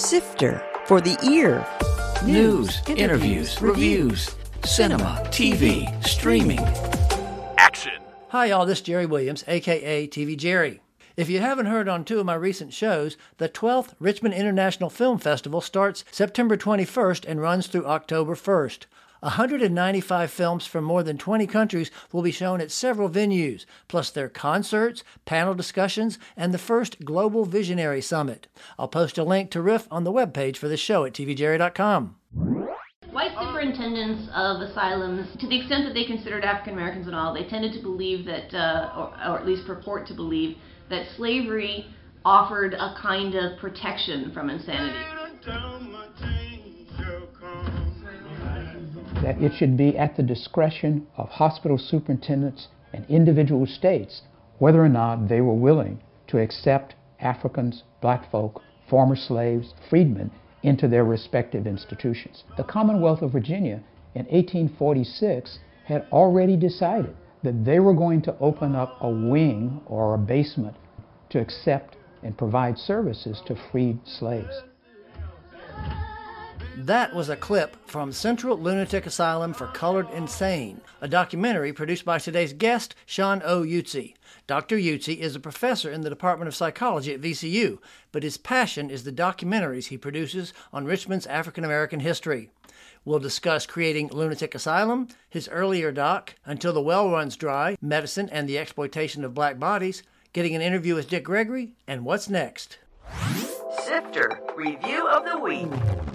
Sifter for the ear. News, interviews, reviews, cinema, TV, streaming. Action. Hi, y'all. This is Jerry Williams, aka TV Jerry. If you haven't heard on two of my recent shows, the 12th Richmond International Film Festival starts September 21st and runs through October 1st. 195 films from more than 20 countries will be shown at several venues, plus their concerts, panel discussions, and the first Global Visionary Summit. I'll post a link to RIFF on the webpage for the show at tvjerry.com. White superintendents of asylums, to the extent that they considered African Americans and all, they tended to believe that, uh, or, or at least purport to believe, that slavery offered a kind of protection from insanity. That it should be at the discretion of hospital superintendents and individual states whether or not they were willing to accept Africans, black folk, former slaves, freedmen into their respective institutions. The Commonwealth of Virginia in 1846 had already decided that they were going to open up a wing or a basement to accept and provide services to freed slaves. That was a clip from Central Lunatic Asylum for Colored Insane, a documentary produced by today's guest, Shawn O. Utsey. Dr. Utsey is a professor in the Department of Psychology at VCU, but his passion is the documentaries he produces on Richmond's African American history. We'll discuss creating Lunatic Asylum, his earlier doc, Until the Well Runs Dry, Medicine and the Exploitation of Black Bodies, getting an interview with Dick Gregory, and what's next. Sifter Review of the Week.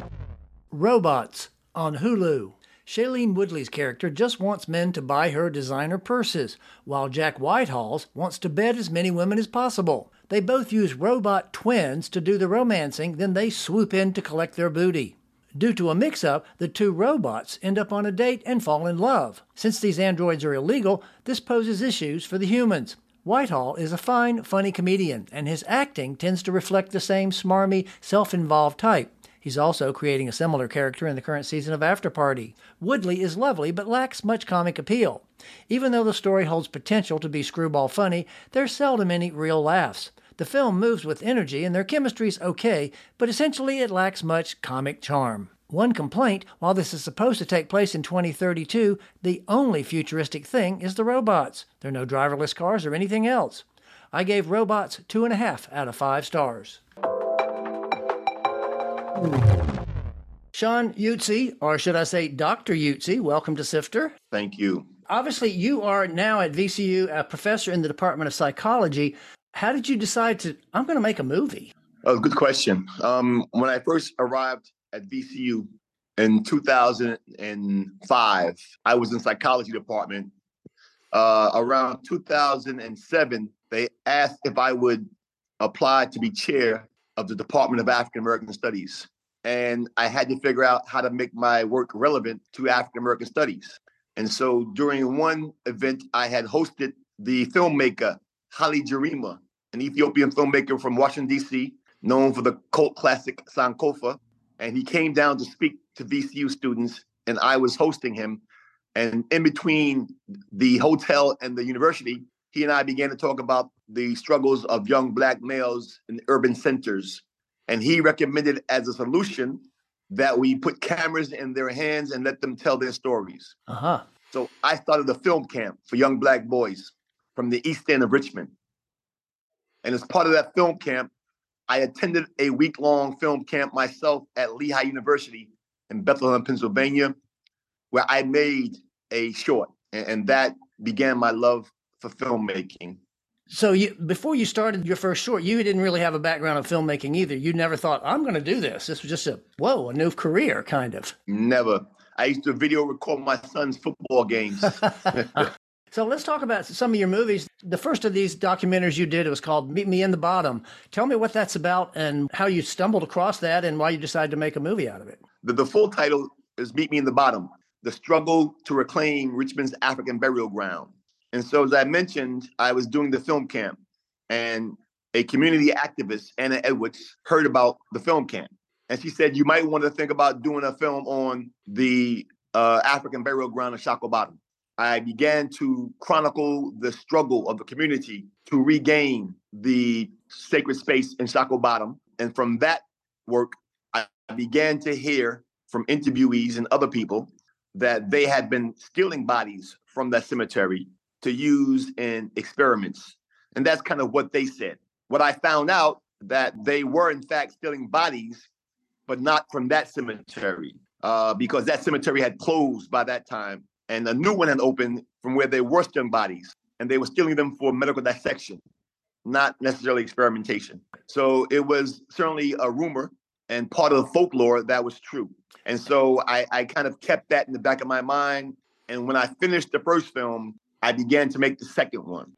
Robots on Hulu. Shailene Woodley's character just wants men to buy her designer purses, while Jack Whitehall's wants to bed as many women as possible. They both use robot twins to do the romancing, then they swoop in to collect their booty. Due to a mix up, the two robots end up on a date and fall in love. Since these androids are illegal, this poses issues for the humans. Whitehall is a fine, funny comedian, and his acting tends to reflect the same smarmy, self involved type. He's also creating a similar character in the current season of After Party. Woodley is lovely but lacks much comic appeal. Even though the story holds potential to be screwball funny, there's seldom any real laughs. The film moves with energy and their chemistry's okay, but essentially it lacks much comic charm. One complaint while this is supposed to take place in 2032, the only futuristic thing is the robots. There are no driverless cars or anything else. I gave robots two and a half out of five stars. Shawn Utsey, or should I say Dr. Utsey, welcome to Sifter. Thank you. Obviously, you are now at VCU a professor in the Department of Psychology. How did you decide to, I'm going to make a movie? Oh, good question. Um, when I first arrived at VCU in 2005, I was in psychology department. Uh, around 2007, they asked if I would apply to be chair of the Department of African American Studies. And I had to figure out how to make my work relevant to African American studies. And so during one event, I had hosted the filmmaker Haile Gerima, an Ethiopian filmmaker from Washington, D.C., known for the cult classic Sankofa. And he came down to speak to VCU students, and I was hosting him. And in between the hotel and the university, he and I began to talk about the struggles of young Black males in urban centers. And he recommended as a solution that we put cameras in their hands and let them tell their stories. Uh huh. So I started a film camp for young Black boys from the East End of Richmond. And as part of that film camp, I attended a week long film camp myself at Lehigh University in Bethlehem, Pennsylvania, where I made a short. And that began my love for filmmaking. So you before you started your first short, you didn't really have a background of filmmaking either. You never thought I'm going to do this. This was just a whoa, a new career kind of. Never. I used to video record my son's football games. so let's talk about some of your movies. The first of these documentaries you did it was called Meet Me in the Bottom. Tell me what that's about and how you stumbled across that and why you decided to make a movie out of it. The, the full title is Meet Me in the Bottom: The Struggle to Reclaim Richmond's African Burial Ground. And so, as I mentioned, I was doing the film camp, and a community activist, Anna Edwards, heard about the film camp. And she said, You might want to think about doing a film on the uh, African burial ground of Shockoe Bottom. I began to chronicle the struggle of the community to regain the sacred space in Shockoe Bottom. And from that work, I began to hear from interviewees and other people that they had been stealing bodies from that cemetery to use in experiments. And that's kind of what they said. What I found out that they were in fact stealing bodies, but not from that cemetery, uh, because that cemetery had closed by that time, and a new one had opened from where they were stealing bodies, and they were stealing them for medical dissection, not necessarily experimentation. So it was certainly a rumor and part of the folklore that was true. And so I, I kind of kept that in the back of my mind. And when I finished the first film, I began to make the second one.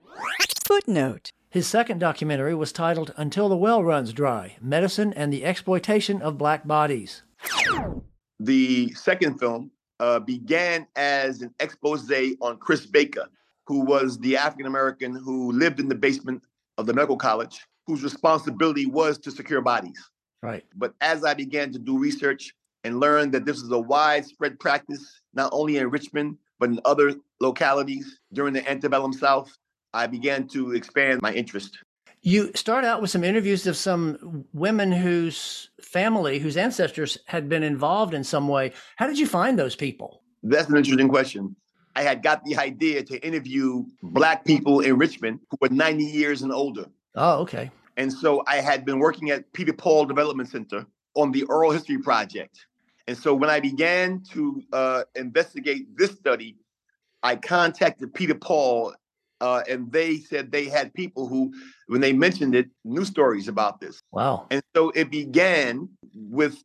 Footnote His second documentary was titled Until the Well Runs Dry Medicine and the Exploitation of Black Bodies. The second film uh, began as an expose on Chris Baker, who was the African American who lived in the basement of the medical college, whose responsibility was to secure bodies. Right. But as I began to do research and learn that this is a widespread practice, not only in Richmond, but in other localities during the antebellum South, I began to expand my interest. You start out with some interviews of some women whose family, whose ancestors had been involved in some way. How did you find those people? That's an interesting question. I had got the idea to interview Black people in Richmond who were 90 years and older. Oh, okay. And so I had been working at Peter Paul Development Center on the Oral History Project. And so when I began to uh, investigate this study, I contacted Peter Paul, uh, and they said they had people who, when they mentioned it, knew stories about this. Wow. And so it began with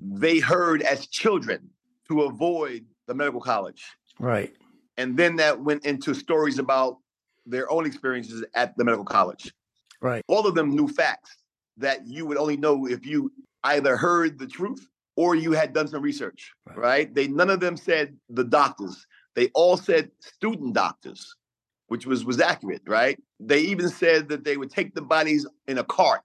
they heard as children to avoid the medical college. Right. And then that went into stories about their own experiences at the medical college. Right. All of them knew facts that you would only know if you either heard the truth or you had done some research, right? right? They none of them said the doctors. They all said student doctors, which was was accurate, right? They even said that they would take the bodies in a cart,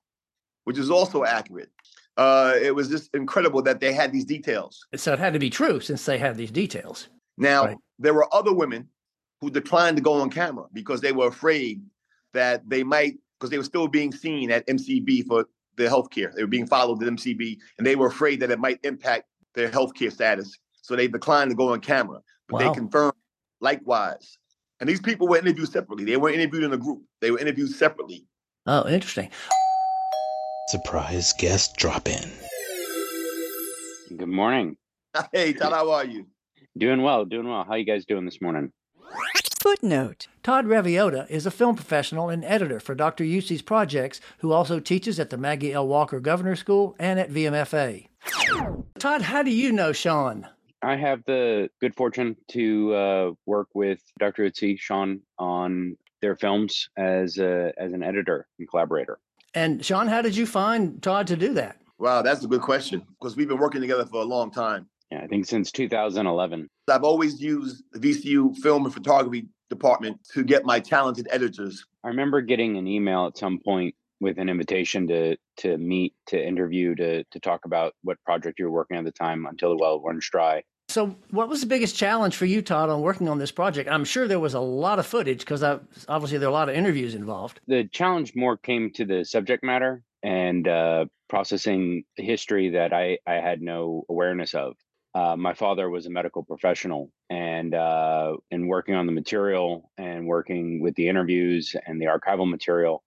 which is also accurate. Uh, it was just incredible that they had these details. So it had to be true since they had these details. Now right. there were other women who declined to go on camera because they were afraid that they might because they were still being seen at MCV for their health care. They were being followed at MCV, and they were afraid that it might impact their health care status. So they declined to go on camera. But wow. they confirmed likewise. And these people were interviewed separately. They weren't interviewed in a group. They were interviewed separately. Oh, interesting. Surprise guest drop in. Good morning. Hey, Todd, how are you? Doing well, doing well. How you guys doing this morning? Footnote Todd Reviota is a film professional and editor for Dr. Utsey's projects, who also teaches at the Maggie L. Walker Governor School and at VMFA. Todd, how do you know Shawn? I have the good fortune to uh, work with Dr. Utsey, Shawn, on their films as a, as an editor and collaborator. And Shawn, how did you find Todd to do that? Wow, that's a good question because we've been working together for a long time. Yeah, I think since 2011. I've always used the VCU film and photography department to get my talented editors. I remember getting an email at some point with an invitation to to meet, to interview, to to talk about what project you were working on at the time until the well runs dry. So, what was the biggest challenge for you, Todd, on working on this project? I'm sure there was a lot of footage because obviously there are a lot of interviews involved. The challenge more came to the subject matter and uh, processing history that I, I had no awareness of uh, my father was a medical professional and uh, in working on the material and working with the interviews and the archival material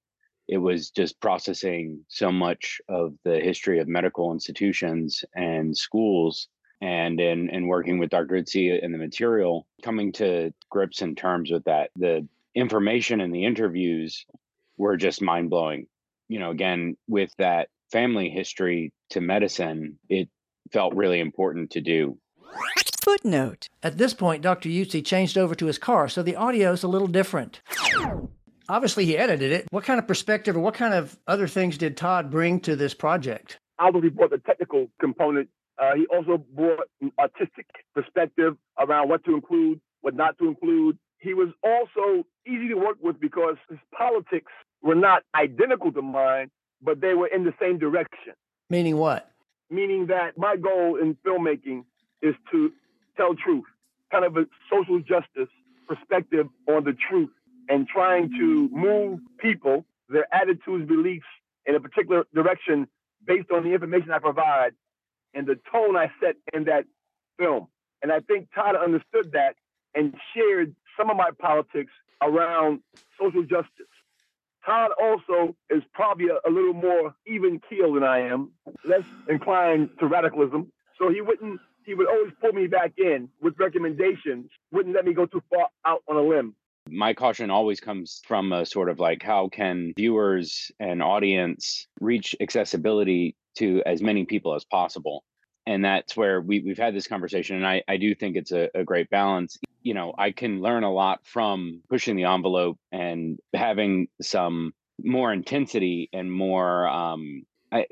it was just processing so much of the history of medical institutions and schools and in, in working with dr Utsey and the material coming to grips and terms with that the information in the interviews were just mind-blowing. You know again with that family history to medicine it felt really important to do. Footnote. At this point, Dr. Utsey changed over to his car, so the audio is a little different. Obviously, he edited it. What kind of perspective or what kind of other things did Todd bring to this project? Although he brought the technical component, uh, he also brought an artistic perspective around what to include, what not to include. He was also easy to work with because his politics were not identical to mine, but they were in the same direction. Meaning what? Meaning that my goal in filmmaking is to tell truth, kind of a social justice perspective on the truth, and trying to move people, their attitudes, beliefs in a particular direction based on the information I provide and the tone I set in that film. And I think Todd understood that and shared some of my politics around social justice. Todd also is probably a, a little more even keel than I am, less inclined to radicalism. So he wouldn't, he would always pull me back in with recommendations, wouldn't let me go too far out on a limb. My caution always comes from a sort of like how can viewers and audience reach accessibility to as many people as possible and that's where we, we've had this conversation and I, I do think it's a, a great balance you know i can learn a lot from pushing the envelope and having some more intensity and more um, I,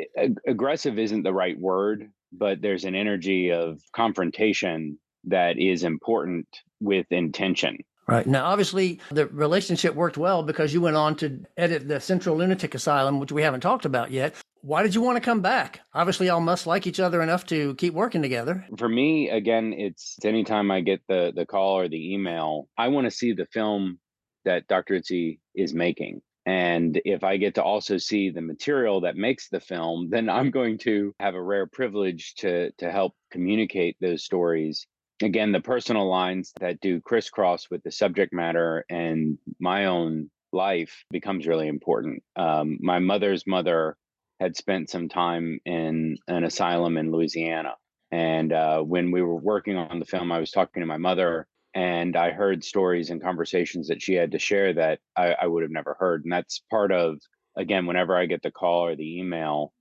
aggressive isn't the right word but there's an energy of confrontation that is important with intention Right. Now, obviously, the relationship worked well because you went on to edit the Central Lunatic Asylum, which we haven't talked about yet. Why did you want to come back? Obviously, y'all must like each other enough to keep working together. For me, again, it's anytime I get the the call or the email, I want to see the film that Dr. Utsey is making. And if I get to also see the material that makes the film, then I'm going to have a rare privilege to to help communicate those stories again, the personal lines that do crisscross with the subject matter and my own life becomes really important. Um, my mother's mother had spent some time in an asylum in Louisiana. And uh, when we were working on the film, I was talking to my mother and I heard stories and conversations that she had to share that I, I would have never heard. And that's part of, again, whenever I get the call or the email,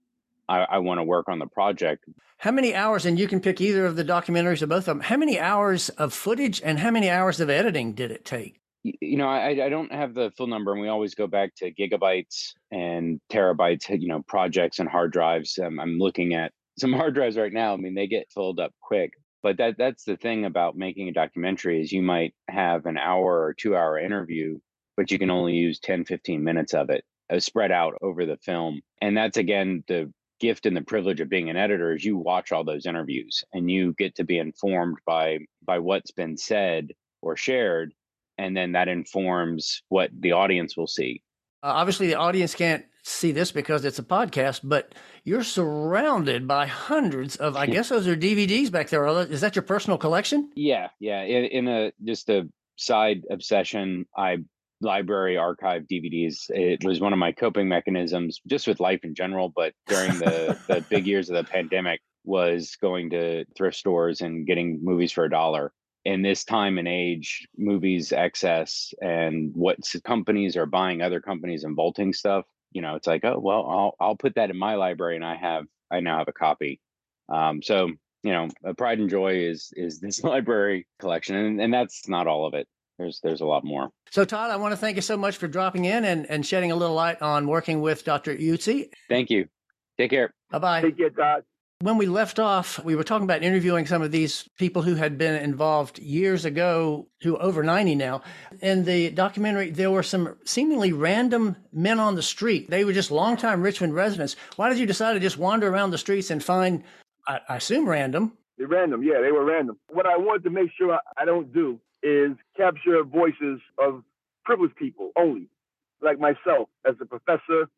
I, I want to work on the project. How many hours, and you can pick either of the documentaries or both of them, how many hours of footage and how many hours of editing did it take? You know, I, I don't have the full number, and we always go back to gigabytes and terabytes, you know, projects and hard drives. Um, I'm looking at some hard drives right now. I mean, they get filled up quick. But that that's the thing about making a documentary is you might have an hour or two hour interview, but you can only use 10, 15 minutes of it uh, spread out over the film. And that's again the gift and the privilege of being an editor is you watch all those interviews and you get to be informed by by what's been said or shared and then that informs what the audience will see uh, obviously the audience can't see this because it's a podcast but you're surrounded by hundreds of i guess those are dvds back there is that your personal collection yeah yeah in, in a just a side obsession i library archive DVDs. It was one of my coping mechanisms just with life in general, but during the the big years of the pandemic was going to thrift stores and getting movies for a dollar. In this time and age, movies excess and what companies are buying other companies and vaulting stuff, you know, it's like, oh well, I'll I'll put that in my library and I have I now have a copy. Um, so you know, pride and joy is is this library collection, and, and that's not all of it there's there's a lot more. So Todd, I want to thank you so much for dropping in and, and shedding a little light on working with Dr. Utsey. Thank you. Take care. Bye bye. Take care, Todd. When we left off, we were talking about interviewing some of these people who had been involved years ago, who over 90 now. In the documentary, there were some seemingly random men on the street. They were just longtime Richmond residents. Why did you decide to just wander around the streets and find, I, I assume, random? They're random, yeah, they were random. What I wanted to make sure I don't do is capture voices of privileged people only, like myself as a professor.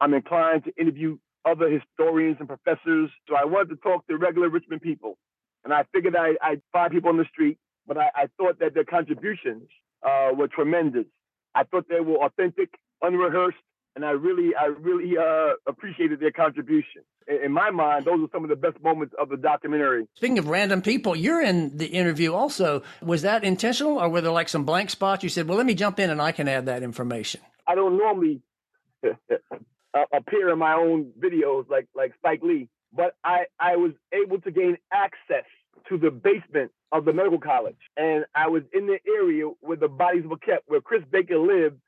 I'm inclined to interview other historians and professors. So I wanted to talk to regular Richmond people. And I figured I, I'd find people on the street, but I, I thought that their contributions uh, were tremendous. I thought they were authentic, unrehearsed, and I really, I really uh, appreciated their contribution. In, in my mind, those are some of the best moments of the documentary. Speaking of random people, you're in the interview also. Was that intentional, or were there like some blank spots? You said, "Well, let me jump in and I can add that information." I don't normally appear in my own videos like like Spike Lee, but I I was able to gain access to the basement of the medical college, and I was in the area where the bodies were kept, where Chris Baker lived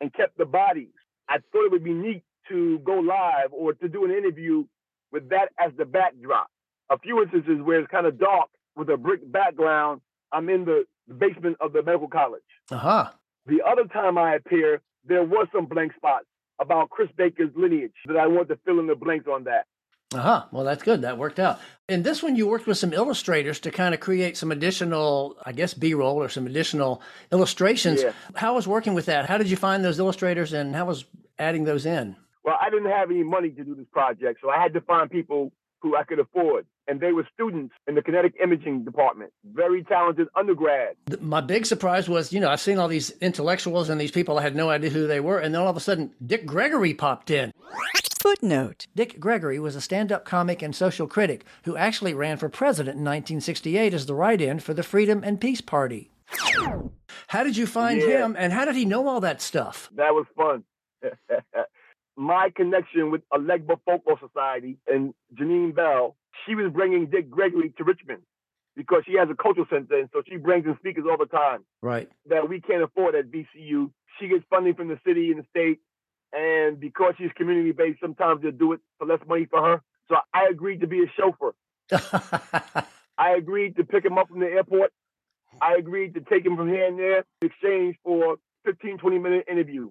and kept the bodies. I thought it would be neat to go live or to do an interview with that as the backdrop. A few instances where it's kind of dark with a brick background. I'm in the basement of the medical college. Uh-huh. The other time I appear, there was some blank spots about Chris Baker's lineage that I want to fill in the blanks on that. Uh-huh. Well, that's good. That worked out. In this one, you worked with some illustrators to kind of create some additional, I guess, B-roll or some additional illustrations. Yeah. How was working with that? How did you find those illustrators and how was adding those in? Well, I didn't have any money to do this project, so I had to find people who I could afford. And they were students in the kinetic imaging department, very talented undergrad. My big surprise was, you know, I've seen all these intellectuals and these people, I had no idea who they were. And then all of a sudden, Dick Gregory popped in. Footnote. Dick Gregory was a stand up comic and social critic who actually ran for president in 1968 as the write in for the Freedom and Peace Party. How did you find Yeah. him and how did he know all that stuff? That was fun. My connection with Elegba Folklore Society and Janine Bell, she was bringing Dick Gregory to Richmond because she has a cultural center, and so she brings in speakers all the time Right. that we can't afford at VCU. She gets funding from the city and the state, and because she's community based, sometimes they'll do it for less money for her. So I agreed to be a chauffeur. I agreed to pick him up from the airport. I agreed to take him from here and there in exchange for 15, 20 minute interview.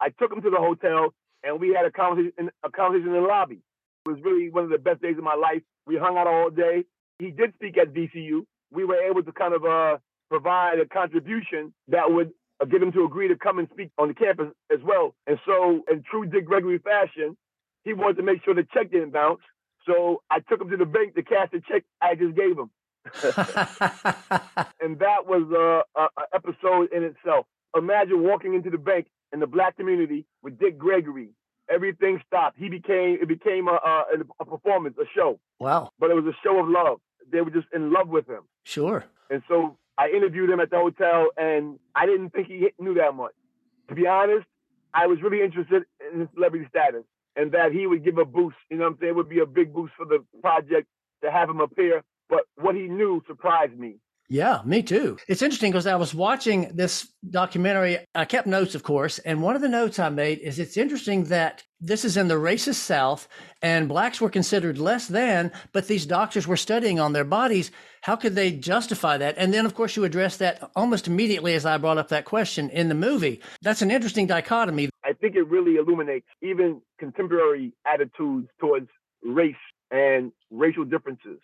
I took him to the hotel and we had a conversation, a conversation in the lobby. Was really one of the best days of my life. We hung out all day. He did speak at VCU. We were able to kind of uh, provide a contribution that would uh, get him to agree to come and speak on the campus as well. And so, in true Dick Gregory fashion, he wanted to make sure the check didn't bounce. So I took him to the bank to cash the check I just gave him and that was a, a episode in itself. Imagine walking into the bank in the black community with Dick Gregory. Everything stopped. He became it became a, a, a performance, a show, wow. but it was a show of love. They were just in love with him, Sure. and so I interviewed him at the hotel, and I didn't think he knew that much. To be honest, I was really interested in his celebrity status and that he would give a boost. You know what I'm saying? It would be a big boost for the project to have him appear. But what he knew surprised me. Yeah, me too. It's interesting because I was watching this documentary. I kept notes, of course, and one of the notes I made is it's interesting that this is in the racist South and blacks were considered less than, but these doctors were studying on their bodies. How could they justify that? And then, of course, you address that almost immediately as I brought up that question in the movie. That's an interesting dichotomy. I think it really illuminates even contemporary attitudes towards race and racial differences.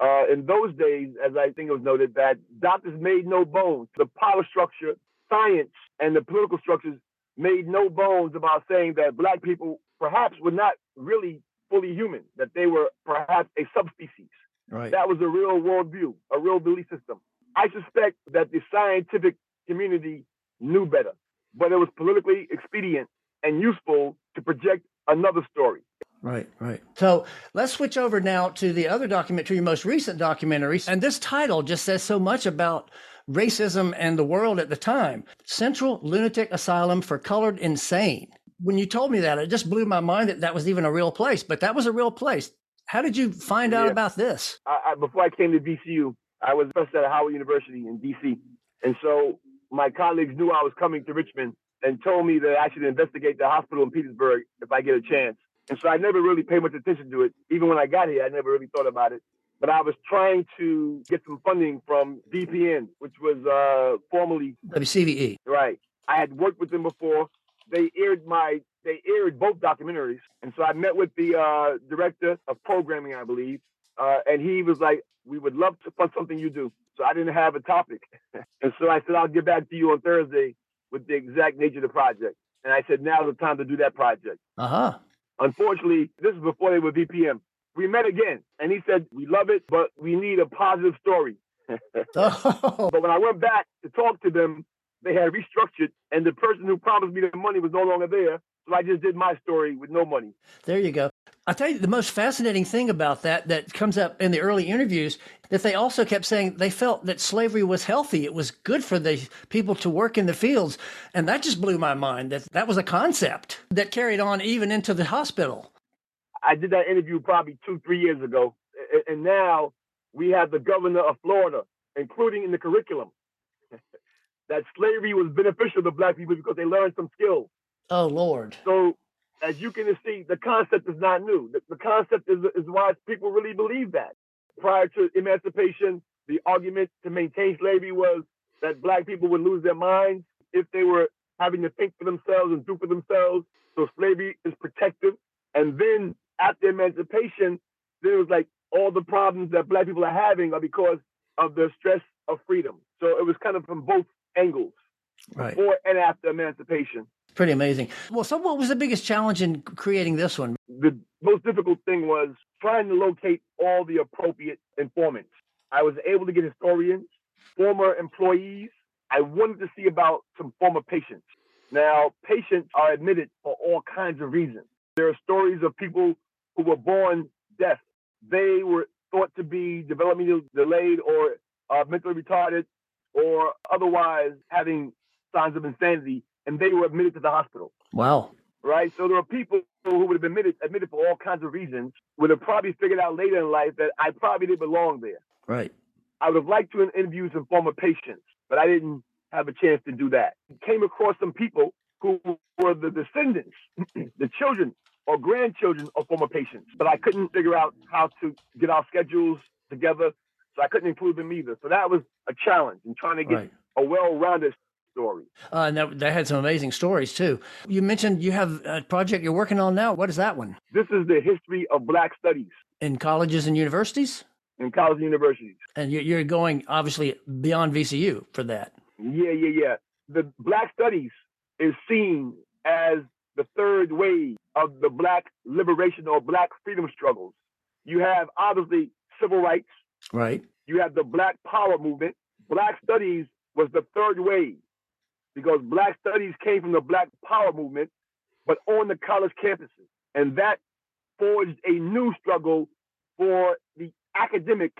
Uh, in those days, as I think it was noted, that doctors made no bones. The power structure, science, and the political structures made no bones about saying that black people perhaps were not really fully human, that they were perhaps a subspecies. Right. That was a real worldview, a real belief system. I suspect that the scientific community knew better, but it was politically expedient and useful to project another story. Right, right. So let's switch over now to the other document, to your most recent documentary. And this title just says so much about racism and the world at the time Central Lunatic Asylum for Colored Insane. When you told me that, it just blew my mind that that was even a real place, but that was a real place. How did you find out Yeah. about this? I, I, before I came to VCU, I was professor at Howard University in DC. And so my colleagues knew I was coming to Richmond and told me that I should investigate the hospital in Petersburg if I get a chance. And so I never really paid much attention to it. Even when I got here, I never really thought about it. But I was trying to get some funding from VPM, which was uh, formerly WCVE. Right. I had worked with them before. They aired my they aired both documentaries, and so I met with the uh, director of programming, I believe, uh, and he was like, "We would love to fund something you do." So I didn't have a topic, and so I said, "I'll get back to you on Thursday with the exact nature of the project." And I said, "Now's the time to do that project." Uh huh. Unfortunately, this is before they were VPM. We met again, and he said, "We love it, but we need a positive story." Oh, But when I went back to talk to them, they had restructured, and the person who promised me the money was no longer there. So I just did my story with no money. there you go. I tell you, the most fascinating thing about that that comes up in the early interviews that they also kept saying they felt that slavery was healthy. It was good for the people to work in the fields, and that just blew my mind. That that was a concept that carried on even into the hospital. I did that interview probably two, three years ago, and now we have the governor of Florida, including in the curriculum, that slavery was beneficial to black people because they learned some skills. Oh Lord. So, as you can see, the concept is not new. The, the concept is, is why people really believe that. Prior to emancipation, the argument to maintain slavery was that black people would lose their minds if they were having to think for themselves and do for themselves. So slavery is protective. And then after emancipation, there was like all the problems that black people are having are because of the stress of freedom. So it was kind of from both angles, Right. before and after emancipation. Pretty amazing. Well, so what was the biggest challenge in creating this one? The most difficult thing was trying to locate all the appropriate informants. I was able to get historians, former employees. I wanted to see about some former patients. Now, patients are admitted for all kinds of reasons. There are stories of people who were born deaf. They were thought to be developmentally delayed or uh, mentally retarded or otherwise having signs of insanity, and they were admitted to the hospital. Wow. Right? So there are people who would have been admitted, admitted for all kinds of reasons, would have probably figured out later in life that I probably didn't belong there. Right. I would have liked to interview some former patients, but I didn't have a chance to do that. Came across some people who were the descendants, the children or grandchildren of former patients, but I couldn't figure out how to get our schedules together, so I couldn't include them either. So that was a challenge in trying to get Right. a well-rounded story. Uh, and that, that had some amazing stories too. You mentioned you have a project you're working on now. What is that one? This is the history of Black studies In colleges and universities? in colleges and universities. And you- you're going obviously beyond VCU for that. Yeah, yeah, yeah. The Black studies is seen as the third wave of the Black liberation or Black freedom struggles. You have obviously civil rights. Right. You have the Black Power movement. Black studies was the third wave because Black studies came from the Black Power movement, but on the college campuses. And that forged a new struggle for the academic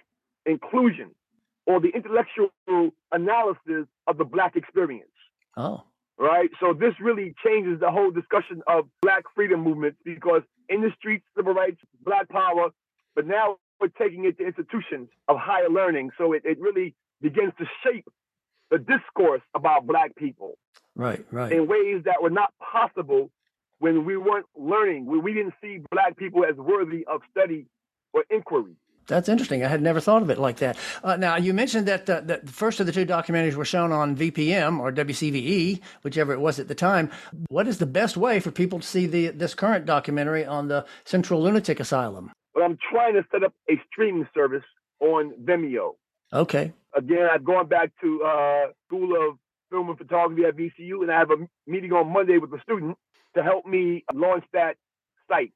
inclusion or the intellectual analysis of the Black experience Oh. right? So this really changes the whole discussion of Black freedom movements because in the streets, civil rights, Black power, but now we're taking it to institutions of higher learning. So it, it really begins to shape the discourse about Black people Right, right. in ways that were not possible when we weren't learning, when we didn't see Black people as worthy of study or inquiry. That's interesting. I had never thought of it like that. Uh, now, you mentioned that, uh, that the first of the two documentaries were shown on VPM or WCVE, whichever it was at the time. What is the best way for people to see the this current documentary on the Central Lunatic Asylum? Well, I'm trying to set up a streaming service on Vimeo. Okay. Again, I've gone back to uh, School of Film and Photography at VCU, and I have a meeting on Monday with a student to help me launch that site,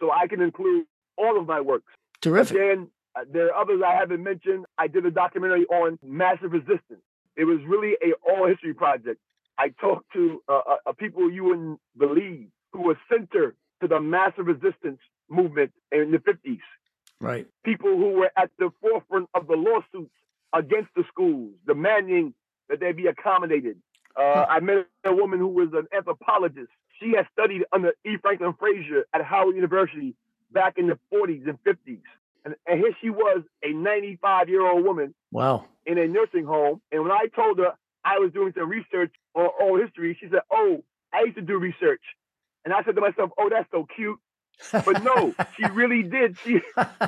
so I can include all of my works. Terrific. Again, uh, there are others I haven't mentioned. I did a documentary on massive resistance. It was really a all history project. I talked to uh, uh, uh, people you wouldn't believe who were center to the massive resistance movement in the 50s Right. people who were at the forefront of the lawsuits against the schools, demanding that they be accommodated. Uh, I met a woman who was an anthropologist. She had studied under E. Franklin Frazier at Howard University back in the 40s and 50s. And, and here she was, a 95 year old woman Wow. in a nursing home. And when I told her I was doing some research on oral history, she said, Oh, I used to do research. And I said to myself, Oh, that's so cute. But no, she really did. She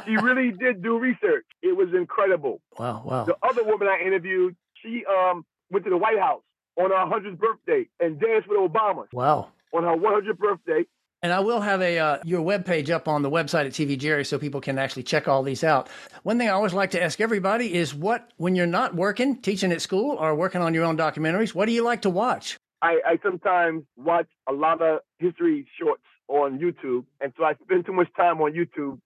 she really did do research. It was incredible. Wow. Wow. The other woman I interviewed, she um went to the White House on her 100th birthday and danced with Obama Wow. on her 100th birthday. And I will have a uh, your webpage up on the website at TV Jerry so people can actually check all these out. One thing I always like to ask everybody is what when you're not working, teaching at school or working on your own documentaries, what do you like to watch? I, I sometimes watch a lot of history shorts on YouTube, and so I spend too much time on YouTube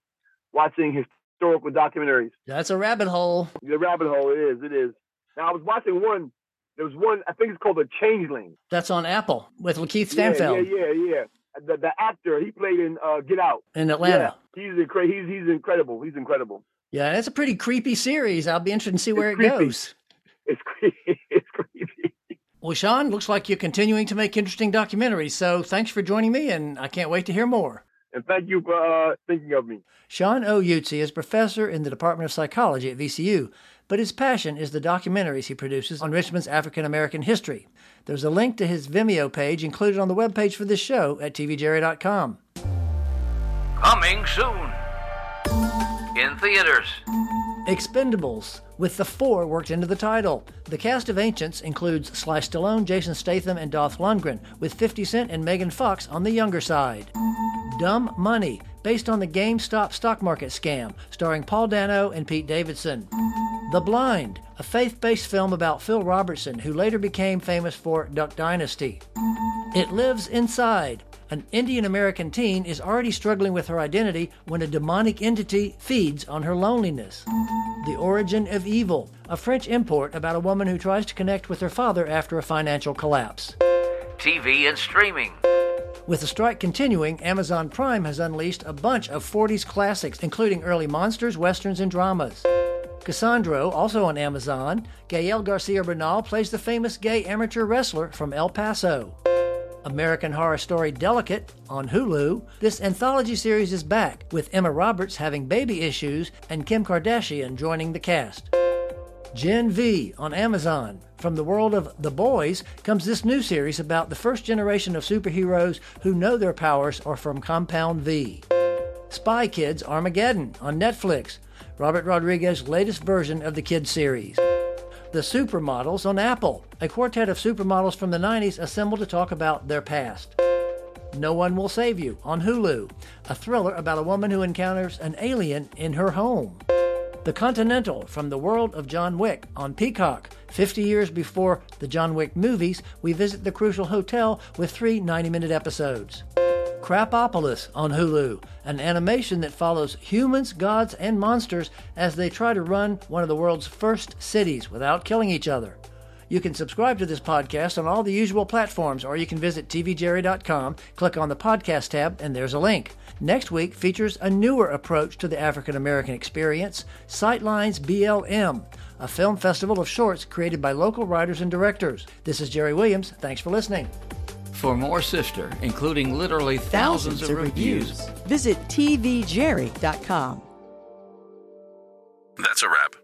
watching historical documentaries. That's a rabbit hole. The rabbit hole, it is, it is. Now I was watching one. There was one. I think it's called The Changeling. That's on Apple with Lakeith Yeah, Stanfield Yeah, yeah, yeah. The, the actor he played in uh, Get Out. in Atlanta. Yeah, he's incre- he's he's incredible. He's incredible. Yeah, it's a pretty creepy series. I'll be interested to see where it creepy. goes. It's creepy. Well, Shawn, looks like you're continuing to make interesting documentaries. So thanks for joining me, and I can't wait to hear more. And thank you for uh, thinking of me. Shawn O. Utsey is professor in the Department of Psychology at VCU, but his passion is the documentaries he produces on Richmond's African American history. There's a link to his Vimeo page included on the webpage for this show at tvjerry.com. Coming soon. In theaters. Expendables, with the four worked into the title. The cast of Ancients includes Sly Stallone, Jason Statham, and Dolph Lundgren, with 50 Cent and Megan Fox on the younger side. Dumb Money, based on the GameStop stock market scam, starring Paul Dano and Pete Davidson. The Blind, a faith based film about Phil Robertson, who later became famous for Duck Dynasty. It Lives Inside. An Indian American teen is already struggling with her identity when a demonic entity feeds on her loneliness. The Origin of Evil, a French import about a woman who tries to connect with her father after a financial collapse. TV and streaming. With the strike continuing, Amazon Prime has unleashed a bunch of 40s classics, including early monsters, westerns, and dramas. Cassandro, also on Amazon, Gael Garcia Bernal plays the famous gay amateur wrestler from El Paso. American Horror Story Delicate on Hulu, this anthology series is back, with Emma Roberts having baby issues and Kim Kardashian joining the cast. Gen V on Amazon. From the world of The Boys comes this new series about the first generation of superheroes who know their powers are from Compound V. Spy Kids Armageddon on Netflix, Robert Rodriguez's latest version of the kids series. The Supermodels on Apple, a quartet of supermodels from the 90s assembled to talk about their past. No One Will Save You on Hulu, a thriller about a woman who encounters an alien in her home. The Continental from the world of John Wick on Peacock. 50 years before the John Wick movies, we visit the Crucial Hotel with three 90 minute episodes. Krapopolis on Hulu, an animation that follows humans, gods, and monsters as they try to run one of the world's first cities without killing each other. You can subscribe to this podcast on all the usual platforms, or you can visit tvjerry.com, click on the podcast tab, and there's a link. Next week features a newer approach to the African American experience Sightlines BLM, a film festival of shorts created by local writers and directors. This is Jerry Williams. Thanks for listening. For more Sifter, including literally thousands, Thousands of of reviews, reviews. Visit tvjerry.com. That's a wrap.